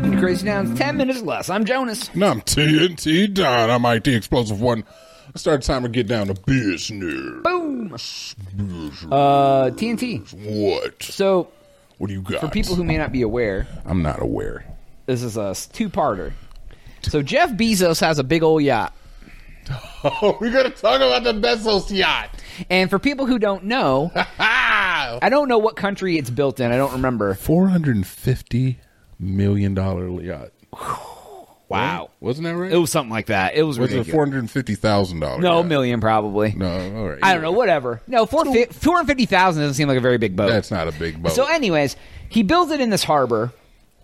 welcome to Crazy Town's 10 Minutes Less. I'm Jonas. And I'm TNT Don. I'm IT Explosive One. Let's start time to get down to business. Boom! Uh, TNT. What? So, What do you got? for people who may not be aware, I'm not aware. this is a two-parter. So, Jeff Bezos has a big old yacht. Oh, we're gonna talk about the Bezos yacht. And for people who don't know, I don't know what country it's built in. I don't remember. four hundred and fifty million dollar yacht. Wow. Wasn't that right? It was something like that. It was was it ridiculous. four hundred fifty thousand dollars? no, million probably. No, all right. I don't know, whatever. No, 250,000 doesn't seem like a very big boat. That's not a big boat. So, anyways, he builds it in this harbor,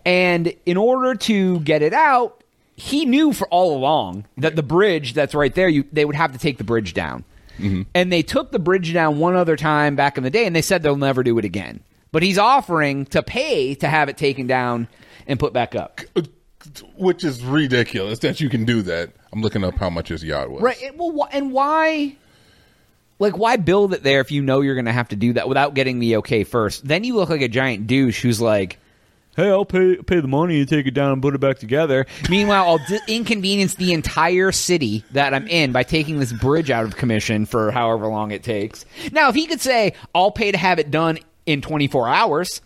and in order to get it out, he knew for all along that the bridge that's right there, you they would have to take the bridge down. Mm-hmm. And they took the bridge down one other time back in the day, and they said they'll never do it again. But he's offering to pay to have it taken down and put back up. which is ridiculous that you can do that. I'm looking up how much his yacht was. Right. it- Well, and why? Like, why build it there if you know you're going to have to do that without getting the okay first? Then you look like a giant douche who's like, "Hey, I'll pay pay the money and take it down and put it back together." Meanwhile, I'll di- inconvenience the entire city that I'm in by taking this bridge out of commission for however long it takes. Now, if he could say, "I'll pay to have it done in 24 hours,"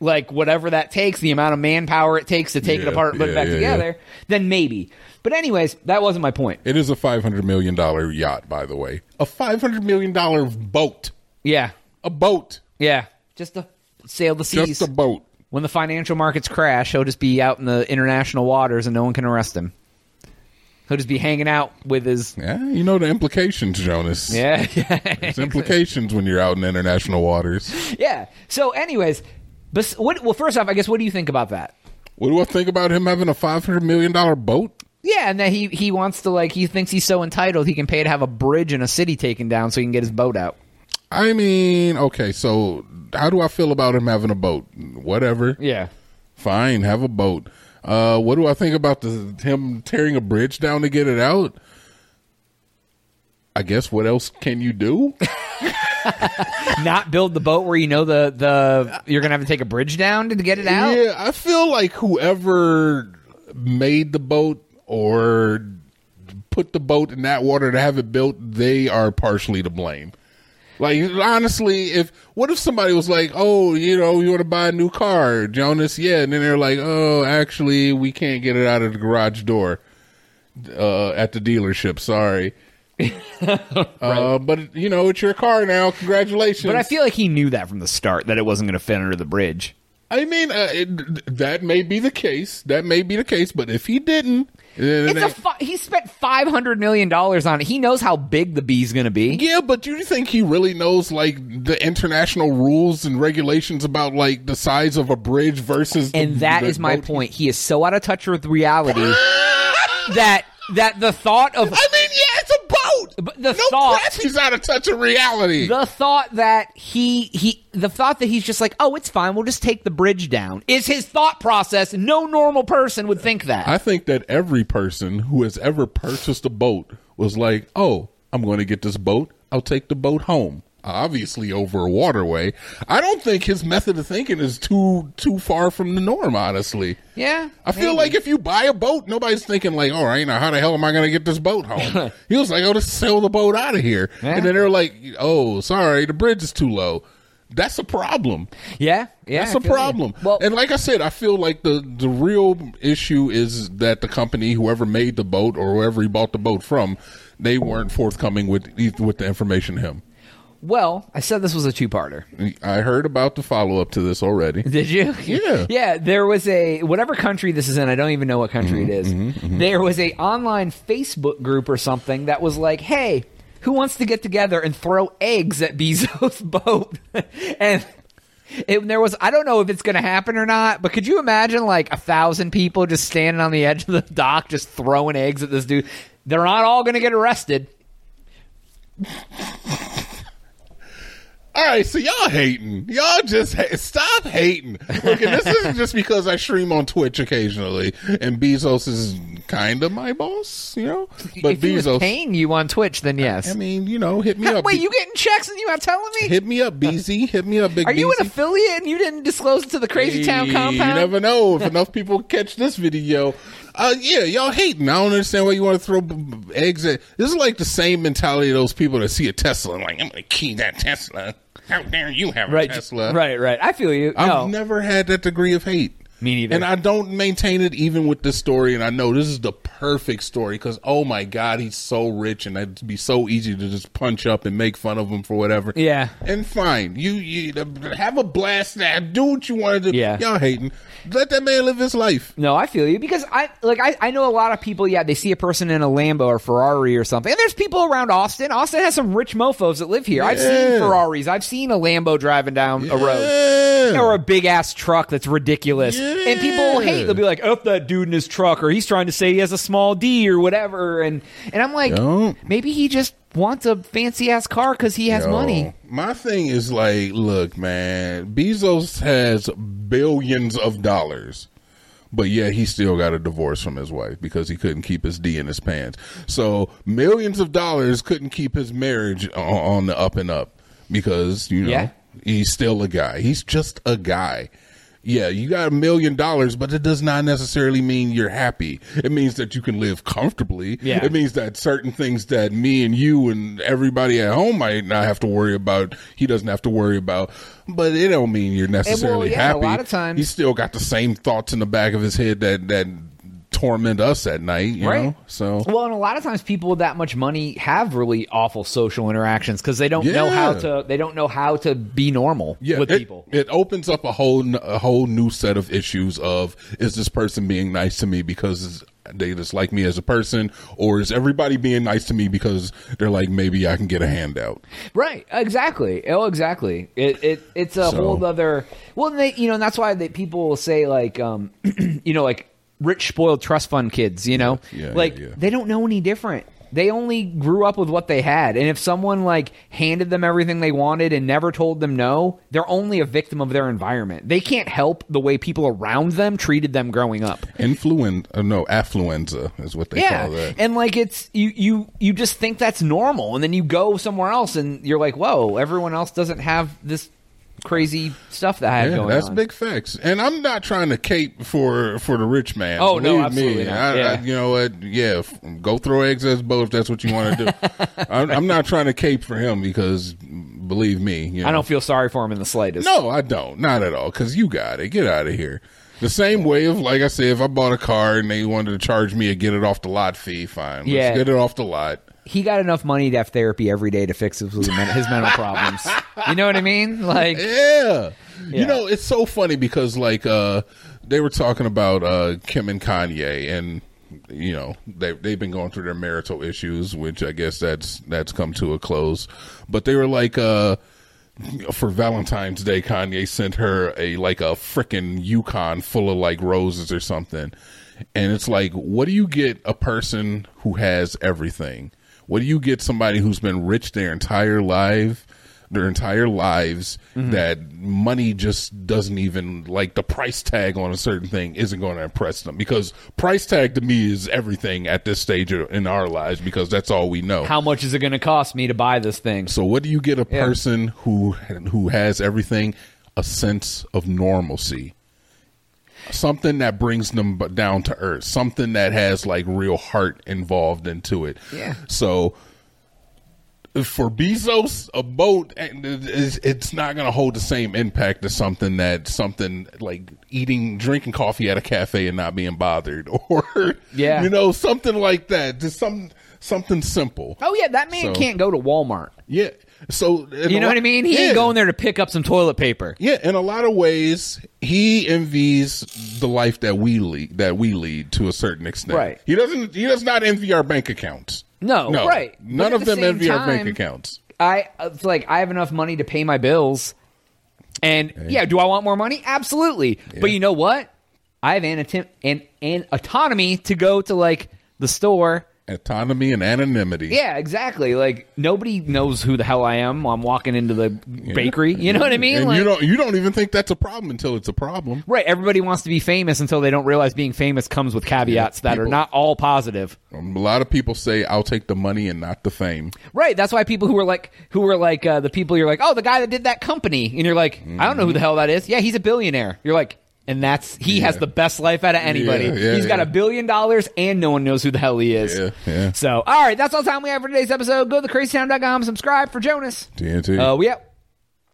like whatever that takes, the amount of manpower it takes to take it apart and put it back yeah, together, then maybe. But anyways, that wasn't my point. It is a five hundred million dollar yacht, by the way. A five hundred million dollar boat. Yeah. A boat. Yeah, just to sail the seas. Just a boat. when the financial markets crash, he'll just be out in the international waters and no one can arrest him. He'll just be hanging out with his. Yeah, you know the implications, Jonas. Yeah, yeah, There's implications when you're out in international waters. yeah. So, anyways, what, well, first off, I guess, what do you think about that? What do I think about him having a five hundred million dollar boat? Yeah, and that he he wants to like he thinks he's so entitled he can pay to have a bridge in a city taken down so he can get his boat out. I mean, okay, so how do I feel about him having a boat? Whatever. Yeah. Fine, have a boat. Uh, what do I think about the him tearing a bridge down to get it out? I guess what else can you do? Not build the boat where you know the the you're gonna have to take a bridge down to get it out. Yeah, I feel like whoever made the boat or put the boat in that water to have it built, they are partially to blame. Like honestly, if what if somebody was like, "Oh, you know, you want to buy a new car, Jonas?" Yeah, and then they're like, "Oh, actually, we can't get it out of the garage door uh, at the dealership. Sorry." uh, but you know, it's your car now. Congratulations. But I feel like he knew that from the start that it wasn't going to fit under the bridge. I mean, uh, it, that may be the case. That may be the case. But if he didn't, then It's a fi- he spent five hundred million dollars on it. He knows how big the bee's going to be. yeah. But do you think he really knows like the international rules and regulations about like the size of a bridge versus? And the, that the is my boat? point. He is so out of touch with reality that that the thought of I mean, yeah, it's a boat. But the no thought- crap, he's out of touch of reality. the thought that he he the thought that he's just like, oh, it's fine. We'll just take the bridge down. Is his thought process. No normal person would think that. I think that every person who has ever purchased a boat was like, "Oh, I'm going to get this boat. I'll take the boat home." Obviously, over a waterway. I don't think his method of thinking is too too far from the norm. Honestly, yeah, I feel maybe. like if you buy a boat, nobody's thinking like, "All right, now how the hell am I going to get this boat home?" he was like, "Oh, just sail the boat out of here," Yeah. and then they're like, "Oh, sorry, the bridge is too low." That's a problem. yeah, yeah. That's I a problem. Well, and like I said, I feel like the the real issue is that the company, whoever made the boat or whoever he bought the boat from, they weren't forthcoming with with the information to him. Well, I said this was a two-parter. I heard about the follow up to this already. Did you? Yeah. Yeah, there was a whatever country this is in, I don't even know what country mm-hmm, it is. Mm-hmm, mm-hmm. There was a online Facebook group or something that was like, "Hey, who wants to get together and throw eggs at Bezos' boat?" and it, there was I don't know if it's going to happen or not, but could you imagine like a thousand people just standing on the edge of the dock just throwing eggs at this dude? They're not all going to get arrested. All right, so y'all hating. Y'all just ha- stop hating. Look, and this isn't just because I stream on Twitch occasionally, and Bezos is kind of my boss, you know. But if Bezos, paying you on Twitch, then yes. I mean, you know, hit me up. Wait, Be- you getting checks and you not telling me? hit me up, BZ. Hit me up, Big Are you BZ. an affiliate and you didn't disclose it to the Crazy Town Hey, compound? You never know if enough people catch this video. Uh, yeah, y'all hating. I don't understand why you want to throw eggs at. This is like the same mentality of those people that see a Tesla and like, I'm going to key that Tesla. How dare you have a right, Tesla? right, right. I feel you. I've no, never had that degree of hate. Me neither. And I don't maintain it even with this story. And I know this is the perfect story because, oh my God, he's so rich and it'd be so easy to just punch up and make fun of him for whatever. Yeah. And fine. You, you have a blast now. Do what you want to do. Yeah. Y'all hating. Let that man live his life. No, I feel you because I like I, I know a lot of people. Yeah, they see a person in a Lambo or Ferrari or something, and there's people around Austin. Austin has some rich mofo's that live here. I've seen Ferraris. I've seen a Lambo driving down a road. Yeah. Or a big ass truck that's ridiculous, and people will hate. They'll be like, "F that dude in his truck," or he's trying to say he has a small D or whatever. And and I'm like, Don't. maybe he just wants a fancy ass car because he has Yo, money. My thing is like, look, man, Bezos has billions of dollars. But yeah, he still got a divorce from his wife because he couldn't keep his D in his pants. So millions of dollars couldn't keep his marriage on, on the up and up because you know Yeah. He's still a guy. He's just a guy. Yeah, you got a million dollars, but it does not necessarily mean you're happy. It means that you can live comfortably. Yeah. It means that certain things that me and you and everybody at home might not have to worry about, he doesn't have to worry about. But it don't mean you're necessarily yeah, a happy. lot of times- he's still got the same thoughts in the back of his head that that torment us at night. You Right. know, so Well, and a lot of times people with that much money have really awful social interactions because they don't know how to they don't know how to be normal yeah, with it, people. It opens up a whole a whole new set of issues of is this person being nice to me because they just like me as a person, or is everybody being nice to me because they're like maybe I can get a handout? Right, exactly. Oh, exactly. It, it it's a So- whole other. Well, they, you know, and that's why they, people will say like, um, you know, like rich spoiled trust fund kids. You know, Yeah, yeah, like yeah. they don't know any different. They only grew up with what they had, and if someone like handed them everything they wanted and never told them no, they're only a victim of their environment. They can't help the way people around them treated them growing up. Influen uh, no, affluenza is what they Yeah, call that. and like it's you you you just think that's normal, and then you go somewhere else, and you're like, whoa, everyone else doesn't have this crazy stuff that I had Yeah, going that's on. That's big facts, and I'm not trying to cape for for the rich man. Oh, no, absolutely me. not. I, I, you know what? Yeah, f- go throw eggs at his boat if that's what you want to do. I'm, I'm not trying to cape for him because, believe me, you I don't feel sorry for him in the slightest. No, I don't. Not at all. Because you got it. Get out of here. The same way of like I said, if I bought a car and they wanted to charge me a get it off the lot fee, fine. Let's Yeah. get it off the lot. He got enough money to have therapy every day to fix his, his mental problems. You know what I mean? Like, Yeah. Yeah. You know, it's so funny because like uh they were talking about uh Kim and Kanye and you know, they they've been going through their marital issues, which I guess that's that's come to a close. But they were like uh for Valentine's Day, Kanye sent her a like a freaking Yukon full of like roses or something. And it's like, what do you get a person who has everything? What do you get somebody who's been rich their entire life, their entire lives, mm-hmm. that money just doesn't even like the price tag on a certain thing isn't going to impress them because price tag to me is everything at this stage in our lives because that's all we know. how much is it going to cost me to buy this thing? So what do you get a Yeah. person who who has everything? A sense of normalcy. Something that brings them down to earth. Something that has like real heart involved into it. Yeah. So for Bezos, a boat it's not going to hold the same impact as something that something like eating, drinking coffee at a cafe and not being bothered, or Yeah. you know, something like that. Just some something simple. Oh yeah, that man So- can't go to Walmart. Yeah. So You know lo- what I mean? He yeah. ain't going there to pick up some toilet paper. Yeah, in a lot of ways, he envies the life that we lead. That we lead to a certain extent. Right. He doesn't. He does not envy our bank accounts. No, No. right. None of the them envy our bank accounts. I it's like I have enough money to pay my bills, and yeah, do I want more money? Absolutely. But you know what? I have an, an, an autonomy to go to like the store Autonomy and anonymity. Yeah, exactly. Like nobody knows who the hell I am. while I'm walking into the bakery. You know what I mean? And Like- you don't you don't even think that's a problem until it's a problem. Right. Everybody wants to be famous until they don't realize being famous comes with caveats that are not all positive. Um, a lot of people say, "I'll take the money and not the fame." Right. That's why people who are like, who are like, uh, the people you're like, oh, the guy that did that company. And you're like, I don't know who the hell that is. Yeah, he's a billionaire. You're like, and that's, he has the best life out of anybody. Yeah, yeah, He's got a billion dollars and no one knows who the hell he is. Yeah, yeah. So, all right. That's all the time we have for today's episode. Go to thecrazytown.com, subscribe for Jonas. TNT. Uh, we out.